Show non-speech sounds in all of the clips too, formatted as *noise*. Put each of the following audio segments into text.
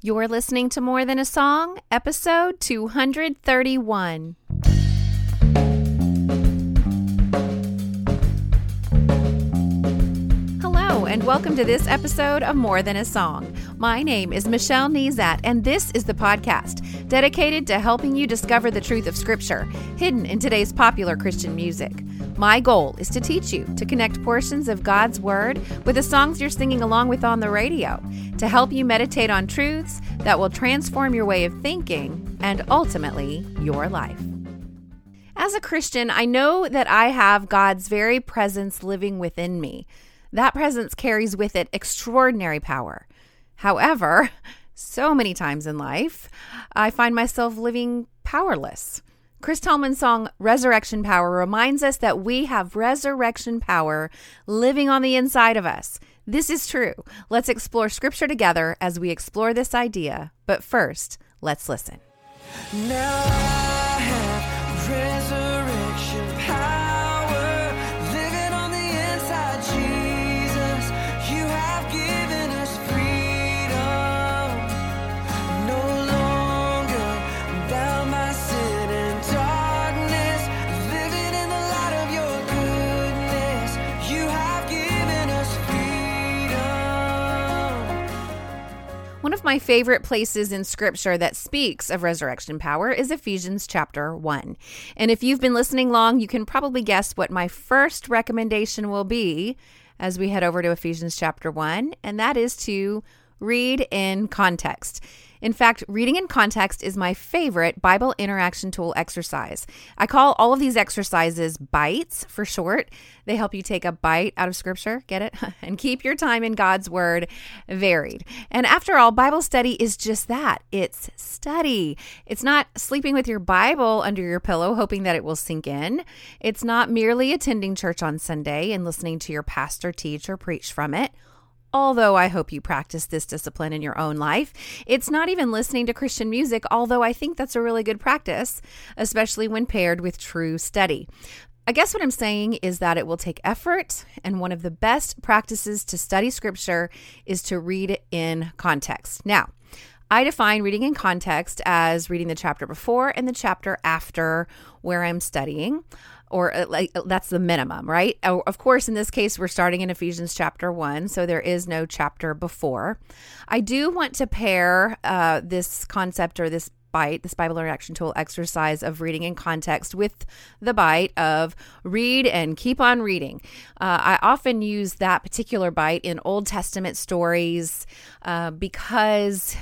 You're listening to More Than a Song, episode 231. Hello, and welcome to this episode of More Than a Song. My name is Michelle Nezat, and this is the podcast dedicated to helping you discover the truth of Scripture hidden in today's popular Christian music. My goal is to teach you to connect portions of God's Word with the songs you're singing along with on the radio, to help you meditate on truths that will transform your way of thinking and ultimately your life. As a Christian, I know that I have God's very presence living within me. That presence carries with it extraordinary power. However, *laughs* so many times in life, I find myself living powerless. Chris Tomlin's song Resurrection Power reminds us that we have resurrection power living on the inside of us. This is true. Let's explore scripture together as we explore this idea. But first, let's listen. One my favorite places in scripture that speaks of resurrection power is Ephesians chapter 1. And if you've been listening long, you can probably guess what my first recommendation will be as we head over to Ephesians chapter 1, and that is to read in context. In fact, reading in context is my favorite Bible interaction tool exercise. I call all of these exercises bites for short. They help you take a bite out of scripture, get it? *laughs* and keep your time in God's word varied. And after all, Bible study is just that it's study. It's not sleeping with your Bible under your pillow, hoping that it will sink in. It's not merely attending church on Sunday and listening to your pastor teach or preach from it although I hope you practice this discipline in your own life. It's not even listening to Christian music, although I think that's a really good practice, especially when paired with true study. I guess what I'm saying is that it will take effort, and one of the best practices to study scripture is to read in context. Now, I define reading in context as reading the chapter before and the chapter after where I'm studying or uh, like uh, that's the minimum, right? Of course, in this case, we're starting in Ephesians chapter one, so there is no chapter before. I do want to pair uh, this concept or this bite, this Bible interaction tool exercise of reading in context with the bite of read and keep on reading. Uh, I often use that particular bite in Old Testament stories uh, because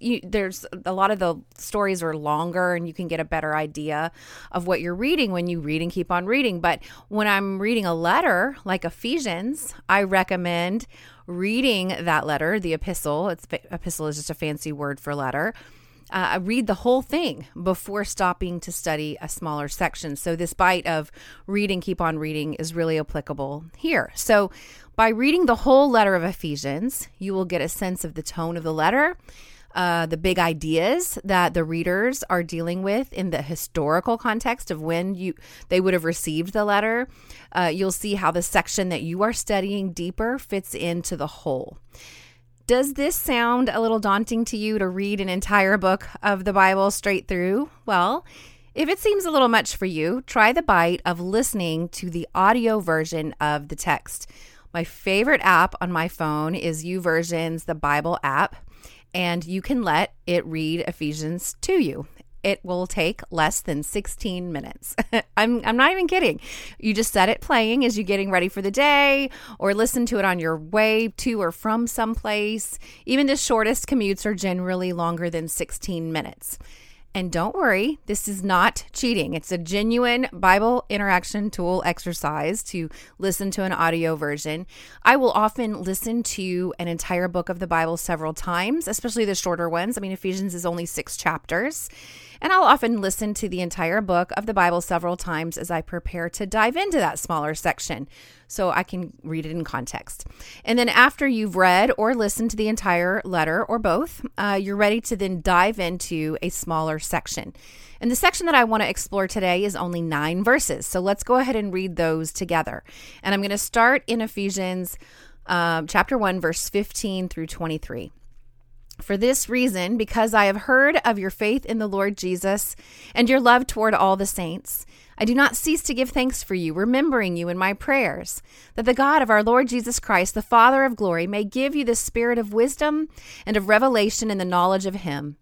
you, there's a lot of the stories are longer and you can get a better idea of what you're reading when you read and keep on reading. But when I'm reading a letter like Ephesians, I recommend reading that letter, the epistle. It's epistle is just a fancy word for letter uh, read the whole thing before stopping to study a smaller section. So, this bite of read and keep on reading is really applicable here. So, by reading the whole letter of Ephesians, you will get a sense of the tone of the letter. Uh, the big ideas that the readers are dealing with in the historical context of when you they would have received the letter. Uh, you'll see how the section that you are studying deeper fits into the whole. Does this sound a little daunting to you to read an entire book of the Bible straight through? Well, if it seems a little much for you, try the bite of listening to the audio version of the text. My favorite app on my phone is YouVersion's the Bible app, and you can let it read Ephesians to you it will take less than 16 minutes. *laughs* I'm, I'm not even kidding. You just set it playing as you're getting ready for the day or listen to it on your way to or from someplace. Even the shortest commutes are generally longer than 16 minutes. And don't worry, this is not cheating. It's a genuine Bible interaction tool exercise to listen to an audio version. I will often listen to an entire book of the Bible several times, especially the shorter ones. I mean, Ephesians is only six chapters. And I'll often listen to the entire book of the Bible several times as I prepare to dive into that smaller section so I can read it in context. And then after you've read or listened to the entire letter or both, uh, you're ready to then dive into a smaller section. And the section that I want to explore today is only nine verses. So let's go ahead and read those together. And I'm going to start in Ephesians um, chapter 1, verse 15 through 23. For this reason, because I have heard of your faith in the Lord Jesus and your love toward all the saints, I do not cease to give thanks for you, remembering you in my prayers, that the God of our Lord Jesus Christ, the Father of glory, may give you the spirit of wisdom and of revelation in the knowledge of him,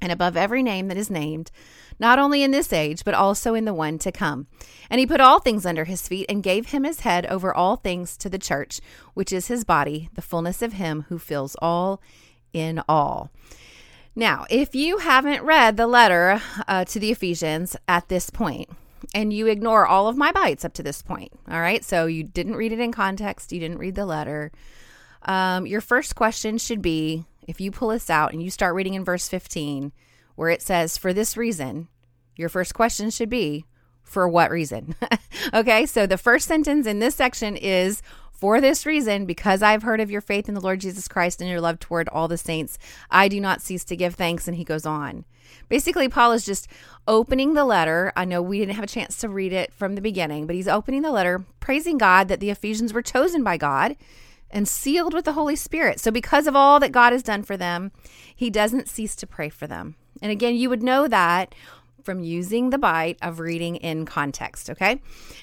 and above every name that is named, not only in this age, but also in the one to come. And he put all things under his feet and gave him his head over all things to the church, which is his body, the fullness of him who fills all in all. Now, if you haven't read the letter uh, to the Ephesians at this point, and you ignore all of my bites up to this point, all right, so you didn't read it in context, you didn't read the letter, um, your first question should be if you pull this out and you start reading in verse 15, where it says, For this reason, your first question should be, For what reason? *laughs* okay, so the first sentence in this section is, for this reason, because I've heard of your faith in the Lord Jesus Christ and your love toward all the saints, I do not cease to give thanks. And he goes on. Basically, Paul is just opening the letter. I know we didn't have a chance to read it from the beginning, but he's opening the letter, praising God that the Ephesians were chosen by God and sealed with the Holy Spirit. So, because of all that God has done for them, he doesn't cease to pray for them. And again, you would know that from using the bite of reading in context. Okay.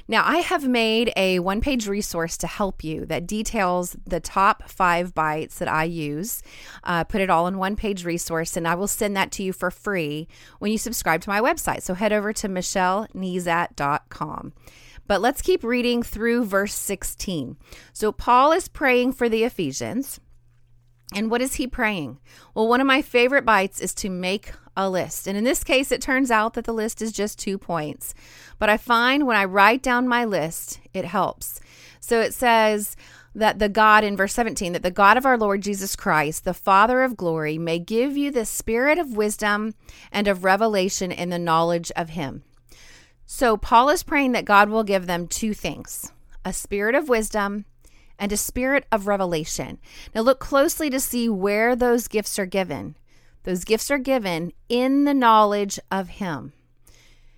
Now, I have made a one page resource to help you that details the top five bites that I use. Uh, put it all in one page resource, and I will send that to you for free when you subscribe to my website. So head over to michellenezat.com. But let's keep reading through verse 16. So, Paul is praying for the Ephesians. And what is he praying? Well, one of my favorite bites is to make a list. And in this case, it turns out that the list is just two points. But I find when I write down my list, it helps. So it says, that the God in verse 17, that the God of our Lord Jesus Christ, the Father of glory, may give you the spirit of wisdom and of revelation in the knowledge of Him. So Paul is praying that God will give them two things a spirit of wisdom and a spirit of revelation. Now, look closely to see where those gifts are given. Those gifts are given in the knowledge of Him.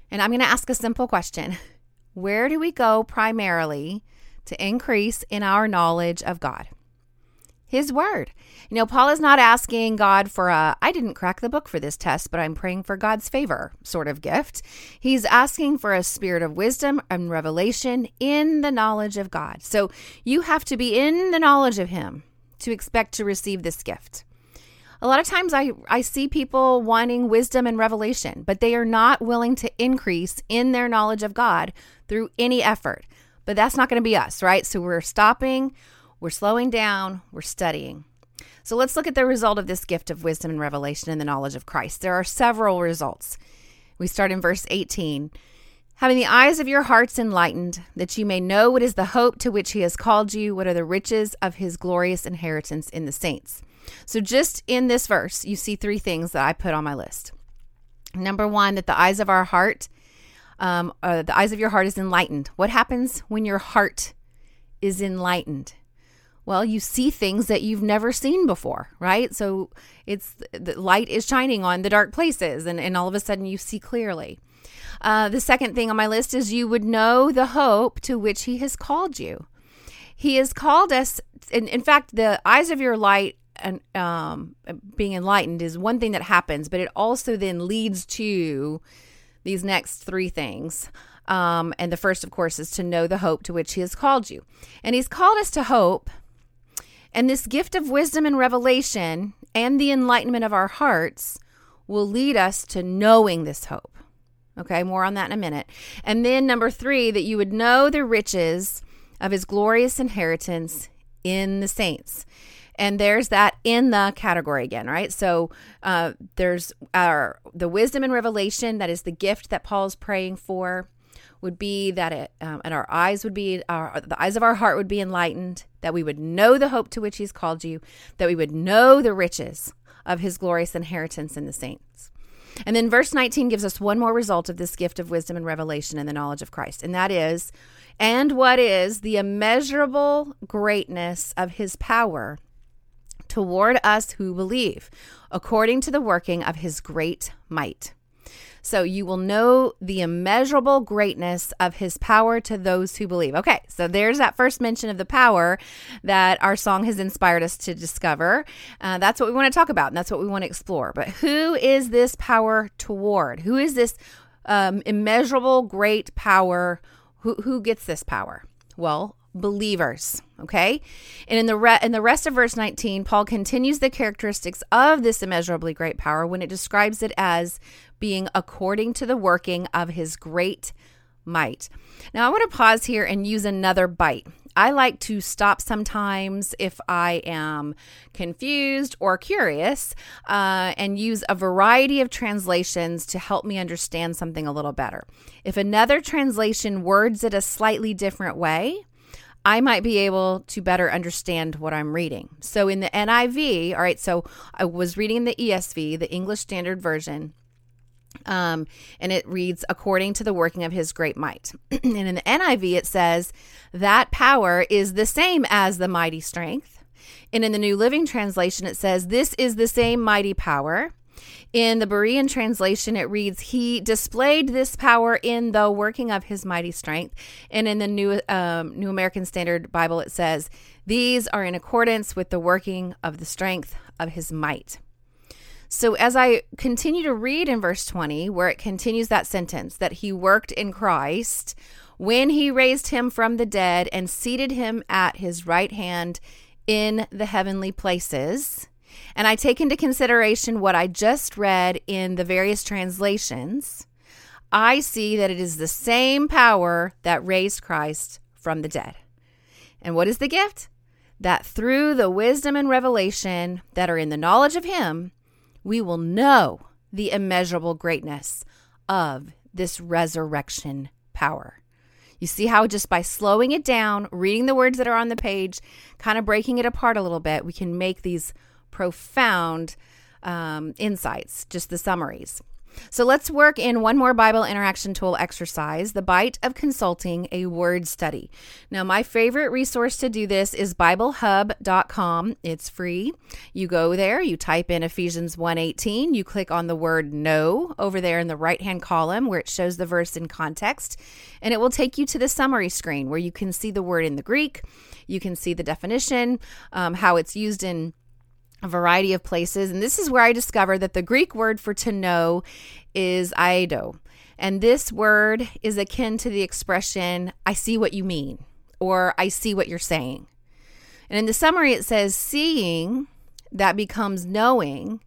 And I'm going to ask a simple question *laughs* Where do we go primarily to increase in our knowledge of God? His Word. You know, Paul is not asking God for a, I didn't crack the book for this test, but I'm praying for God's favor sort of gift. He's asking for a spirit of wisdom and revelation in the knowledge of God. So you have to be in the knowledge of Him to expect to receive this gift. A lot of times I, I see people wanting wisdom and revelation, but they are not willing to increase in their knowledge of God through any effort. But that's not going to be us, right? So we're stopping, we're slowing down, we're studying. So let's look at the result of this gift of wisdom and revelation and the knowledge of Christ. There are several results. We start in verse 18 having the eyes of your hearts enlightened, that you may know what is the hope to which he has called you, what are the riches of his glorious inheritance in the saints. So, just in this verse, you see three things that I put on my list. Number one, that the eyes of our heart, um, uh, the eyes of your heart is enlightened. What happens when your heart is enlightened? Well, you see things that you've never seen before, right? So it's the light is shining on the dark places, and, and all of a sudden you see clearly. Uh, the second thing on my list is you would know the hope to which He has called you. He has called us, in, in fact, the eyes of your light and um, being enlightened is one thing that happens, but it also then leads to these next three things. Um, and the first, of course, is to know the hope to which He has called you. And He's called us to hope. And this gift of wisdom and revelation and the enlightenment of our hearts will lead us to knowing this hope. Okay, more on that in a minute. And then number three, that you would know the riches of his glorious inheritance in the saints. And there's that in the category again, right? So uh, there's our the wisdom and revelation that is the gift that Paul's praying for would be that it um, and our eyes would be our the eyes of our heart would be enlightened that we would know the hope to which he's called you that we would know the riches of his glorious inheritance in the saints. And then verse 19 gives us one more result of this gift of wisdom and revelation and the knowledge of christ and that is and what is the immeasurable greatness of his power toward us who believe according to the working of his great might so you will know the immeasurable greatness of his power to those who believe. Okay, so there's that first mention of the power that our song has inspired us to discover. Uh, that's what we want to talk about, and that's what we want to explore. But who is this power toward? Who is this um, immeasurable great power? Who, who gets this power? Well, believers okay? And in the re- in the rest of verse 19 paul continues the characteristics of this immeasurably great power when it describes it as being according to the working of his great might. Now i want to pause here and use another bite. I like to stop sometimes if I am confused or curious uh, and use a variety of translations to help me understand something a little better. If another translation words it a slightly different way, I might be able to better understand what I'm reading. So in the NIV, all right, so I was reading the ESV, the English Standard Version. Um, and it reads, according to the working of his great might. *clears throat* and in the NIV, it says, that power is the same as the mighty strength. And in the New Living Translation, it says, this is the same mighty power in the Berean translation, it reads, He displayed this power in the working of his mighty strength. And in the New, um, New American Standard Bible, it says, These are in accordance with the working of the strength of his might. So, as I continue to read in verse 20, where it continues that sentence, that he worked in Christ when he raised him from the dead and seated him at his right hand in the heavenly places and I take into consideration what I just read in the various translations, I see that it is the same power that raised Christ from the dead. And what is the gift? That through the wisdom and revelation that are in the knowledge of Him, we will know the immeasurable greatness of this resurrection power. You see how just by slowing it down, reading the words that are on the page, kind of breaking it apart a little bit, we can make these profound um, insights, just the summaries. So let's work in one more Bible interaction tool exercise the bite of consulting a word study. Now, my favorite resource to do this is BibleHub.com. It's free. You go there, you type in Ephesians 1:18, you click on the word no over there in the right hand column where it shows the verse in context, and it will take you to the summary screen where you can see the word in the Greek, you can see the definition, um, how it's used in a variety of places. And this is where I discovered that the Greek word for to know is eido. And this word is akin to the expression, I see what you mean, or I see what you're saying. And in the summary, it says, seeing that becomes knowing,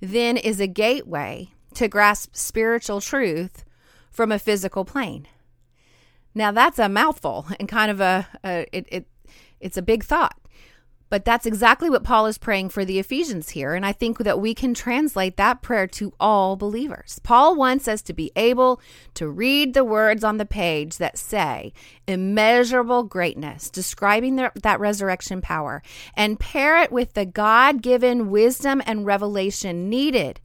then is a gateway to grasp spiritual truth from a physical plane. Now that's a mouthful and kind of a, a it, it it's a big thought. But that's exactly what Paul is praying for the Ephesians here. And I think that we can translate that prayer to all believers. Paul wants us to be able to read the words on the page that say immeasurable greatness, describing the, that resurrection power, and pair it with the God given wisdom and revelation needed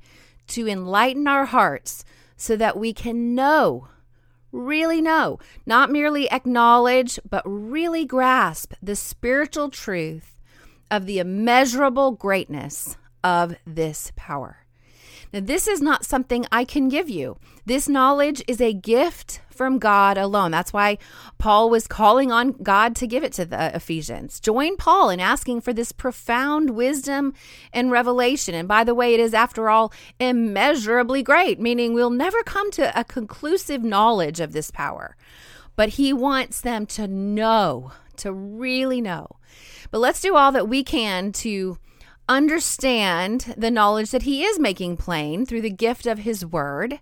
to enlighten our hearts so that we can know really know, not merely acknowledge, but really grasp the spiritual truth of the immeasurable greatness of this power. Now, this is not something I can give you. This knowledge is a gift from God alone. That's why Paul was calling on God to give it to the Ephesians. Join Paul in asking for this profound wisdom and revelation. And by the way, it is, after all, immeasurably great, meaning we'll never come to a conclusive knowledge of this power. But he wants them to know, to really know but let's do all that we can to understand the knowledge that He is making plain through the gift of His Word.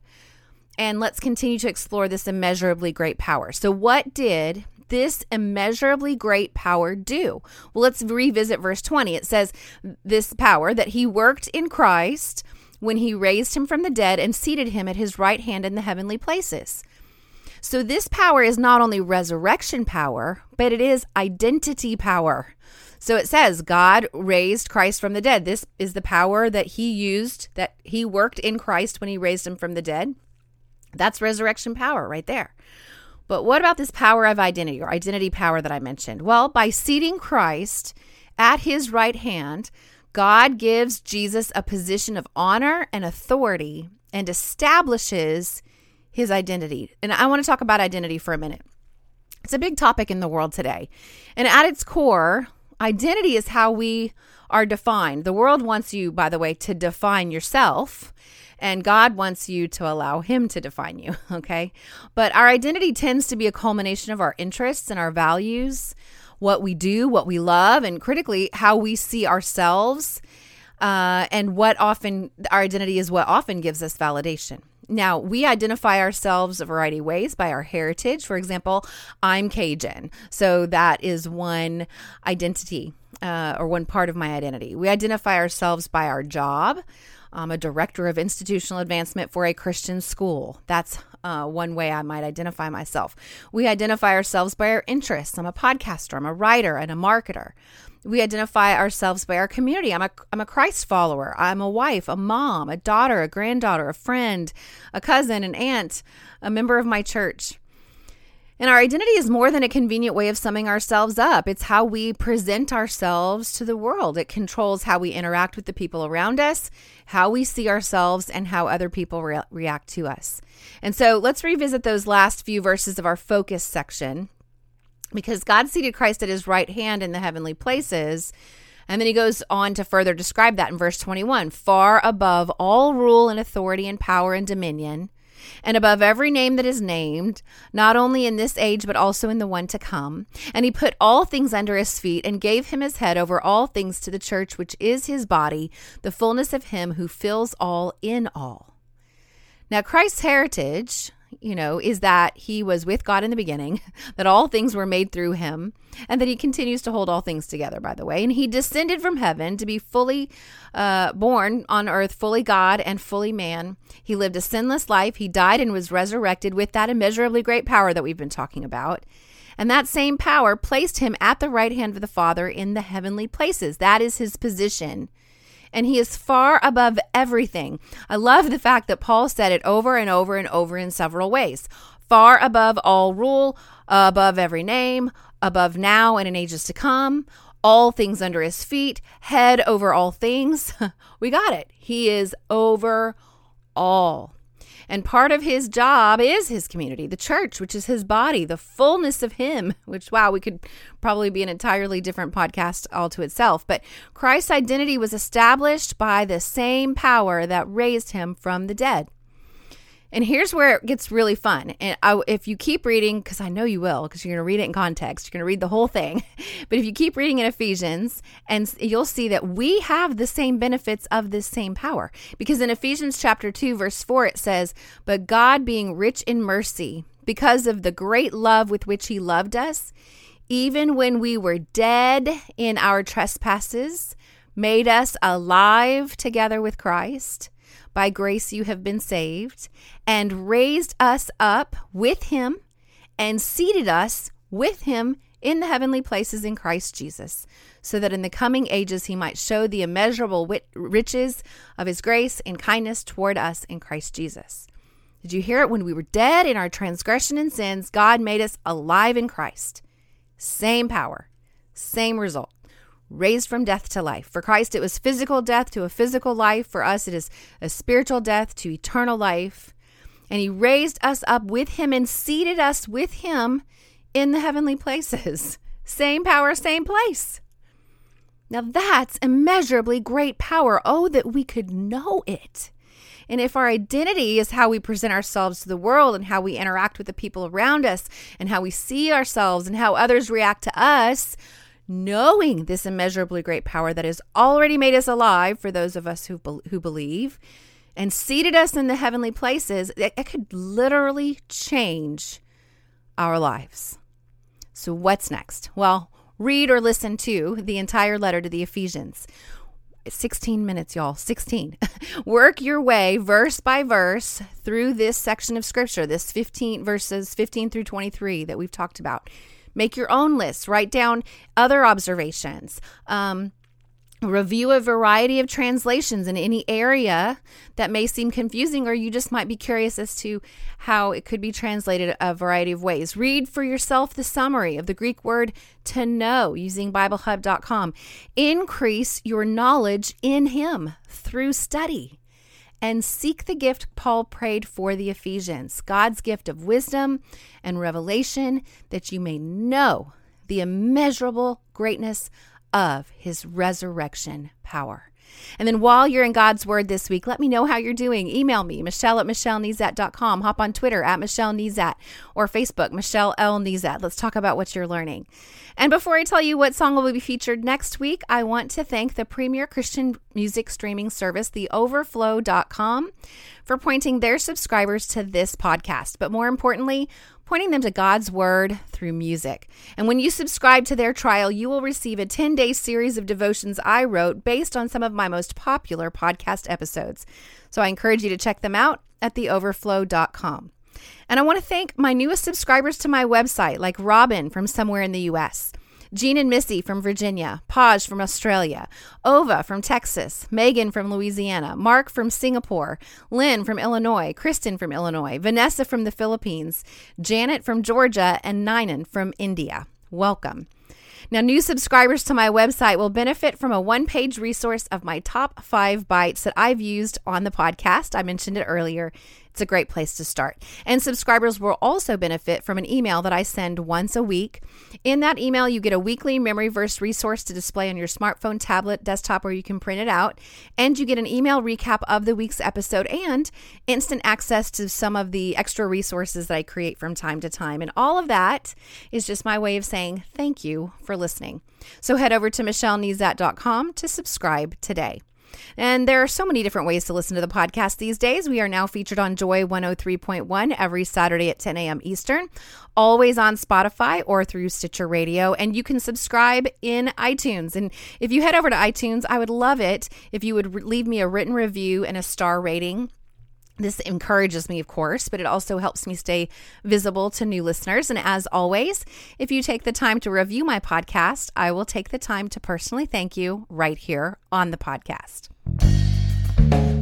And let's continue to explore this immeasurably great power. So, what did this immeasurably great power do? Well, let's revisit verse 20. It says, This power that he worked in Christ when he raised him from the dead and seated him at his right hand in the heavenly places. So, this power is not only resurrection power, but it is identity power. So it says God raised Christ from the dead. This is the power that he used, that he worked in Christ when he raised him from the dead. That's resurrection power right there. But what about this power of identity or identity power that I mentioned? Well, by seating Christ at his right hand, God gives Jesus a position of honor and authority and establishes his identity. And I want to talk about identity for a minute. It's a big topic in the world today. And at its core, identity is how we are defined. The world wants you, by the way, to define yourself. And God wants you to allow Him to define you, *laughs* okay? But our identity tends to be a culmination of our interests and our values, what we do, what we love, and critically, how we see ourselves. Uh, and what often, our identity is what often gives us validation. Now, we identify ourselves a variety of ways by our heritage. For example, I'm Cajun. So that is one identity uh, or one part of my identity. We identify ourselves by our job. I'm a director of institutional advancement for a Christian school. That's uh, one way I might identify myself. We identify ourselves by our interests. I'm a podcaster, I'm a writer, and a marketer. We identify ourselves by our community. I'm a, I'm a Christ follower. I'm a wife, a mom, a daughter, a granddaughter, a friend, a cousin, an aunt, a member of my church. And our identity is more than a convenient way of summing ourselves up. It's how we present ourselves to the world. It controls how we interact with the people around us, how we see ourselves, and how other people re- react to us. And so let's revisit those last few verses of our focus section because God seated Christ at his right hand in the heavenly places. And then he goes on to further describe that in verse 21 far above all rule and authority and power and dominion and above every name that is named, not only in this age, but also in the one to come. And he put all things under his feet and gave him his head over all things to the church, which is his body, the fullness of him who fills all in all. Now, Christ's heritage you know, is that he was with God in the beginning, *laughs* that all things were made through him, and that he continues to hold all things together, by the way. And he descended from heaven to be fully uh, born on earth, fully God and fully man. He lived a sinless life. He died and was resurrected with that immeasurably great power that we've been talking about. And that same power placed him at the right hand of the Father in the heavenly places. That is his position and he is far above everything. I love the fact that Paul said it over and over and over in several ways far above all rule, above every name, above now and in ages to come, all things under his feet, head over all things. *laughs* we got it. He is over all. And part of his job is his community, the church, which is his body, the fullness of him, which, wow, we could probably be an entirely different podcast all to itself. But Christ's identity was established by the same power that raised him from the dead. And here's where it gets really fun. And I, if you keep reading, because I know you will, because you're going to read it in context, you're going to read the whole thing. *laughs* But if you keep reading in Ephesians, and you'll see that we have the same benefits of this same power. Because in Ephesians chapter 2, verse 4, it says, But God being rich in mercy, because of the great love with which he loved us, even when we were dead in our trespasses, made us alive together with Christ. By grace you have been saved, and raised us up with him, and seated us with him in the heavenly places in Christ Jesus, so that in the coming ages he might show the immeasurable wit- riches of his grace and kindness toward us in Christ Jesus. Did you hear it? When we were dead in our transgression and sins, God made us alive in Christ. Same power, same result raised from death to life. For Christ, it was physical death to a physical life. For us, it is a spiritual death to eternal life. And he raised us up with him and seated us with him in the heavenly places. *laughs* Same power, same place. Now that's immeasurably great power. Oh, that we could know it. And if our identity is how we present ourselves to the world and how we interact with the people around us and how we see ourselves and how others react to us, knowing this immeasurably great power that has already made us alive for those of us who, who believe and seated us in the heavenly places, it, it could literally change our lives. So, what's next? Well, read or listen to the entire letter to the Ephesians. 16 minutes, y'all. 16. *laughs* Work your way verse by verse through this section of scripture, this 15 verses 15 through 23 that we've talked about. Make your own lists, write down other observations. Um, review a variety of translations in any area that may seem confusing, or you just might be curious as to how it could be translated a variety of ways. Read for yourself the summary of the Greek word to know using BibleHub.com. Increase your knowledge in Him through study. And seek the gift Paul prayed for the Ephesians God's gift of wisdom and revelation, that you may know the immeasurable greatness of his resurrection power. And then while you're in God's Word this week, let me know how you're doing. Email me, Michelle at MichelleNezat.com. Hop on Twitter at Michelle Nezat or Facebook, Michelle L. Nezat. Let's talk about what you're learning. And before I tell you what song will be featured next week, I want to thank the premier Christian music streaming service, theoverflow.com, for pointing their subscribers to this podcast. But more importantly, pointing them to God's Word through music. And when you subscribe to their trial, you will receive a 10 day series of devotions I wrote based on some of my most popular podcast episodes. So I encourage you to check them out at theoverflow.com. And I want to thank my newest subscribers to my website, like Robin from somewhere in the US. Jean and Missy from Virginia, Paj from Australia, Ova from Texas, Megan from Louisiana, Mark from Singapore, Lynn from Illinois, Kristen from Illinois, Vanessa from the Philippines, Janet from Georgia, and Ninan from India. Welcome. Now, new subscribers to my website will benefit from a one page resource of my top five bites that I've used on the podcast. I mentioned it earlier. It's a great place to start. And subscribers will also benefit from an email that I send once a week. In that email, you get a weekly memory verse resource to display on your smartphone, tablet, desktop, or you can print it out. And you get an email recap of the week's episode and instant access to some of the extra resources that I create from time to time. And all of that is just my way of saying thank you for listening. So head over to michellenezat.com to subscribe today. And there are so many different ways to listen to the podcast these days. We are now featured on Joy 103.1 every Saturday at 10 a.m. Eastern, always on Spotify or through Stitcher Radio. And you can subscribe in iTunes. And if you head over to iTunes, I would love it if you would leave me a written review and a star rating. This encourages me, of course, but it also helps me stay visible to new listeners. And as always, if you take the time to review my podcast, I will take the time to personally thank you right here on the podcast.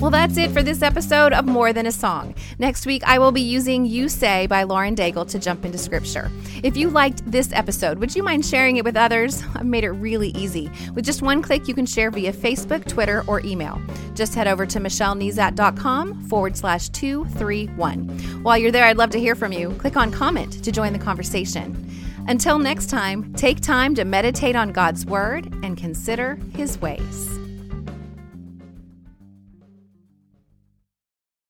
Well, that's it for this episode of More Than a Song. Next week, I will be using You Say by Lauren Daigle to jump into scripture. If you liked this episode, would you mind sharing it with others? *laughs* I've made it really easy. With just one click, you can share via Facebook, Twitter, or email. Just head over to michellenezat.com forward slash 231. While you're there, I'd love to hear from you. Click on comment to join the conversation. Until next time, take time to meditate on God's Word and consider His ways.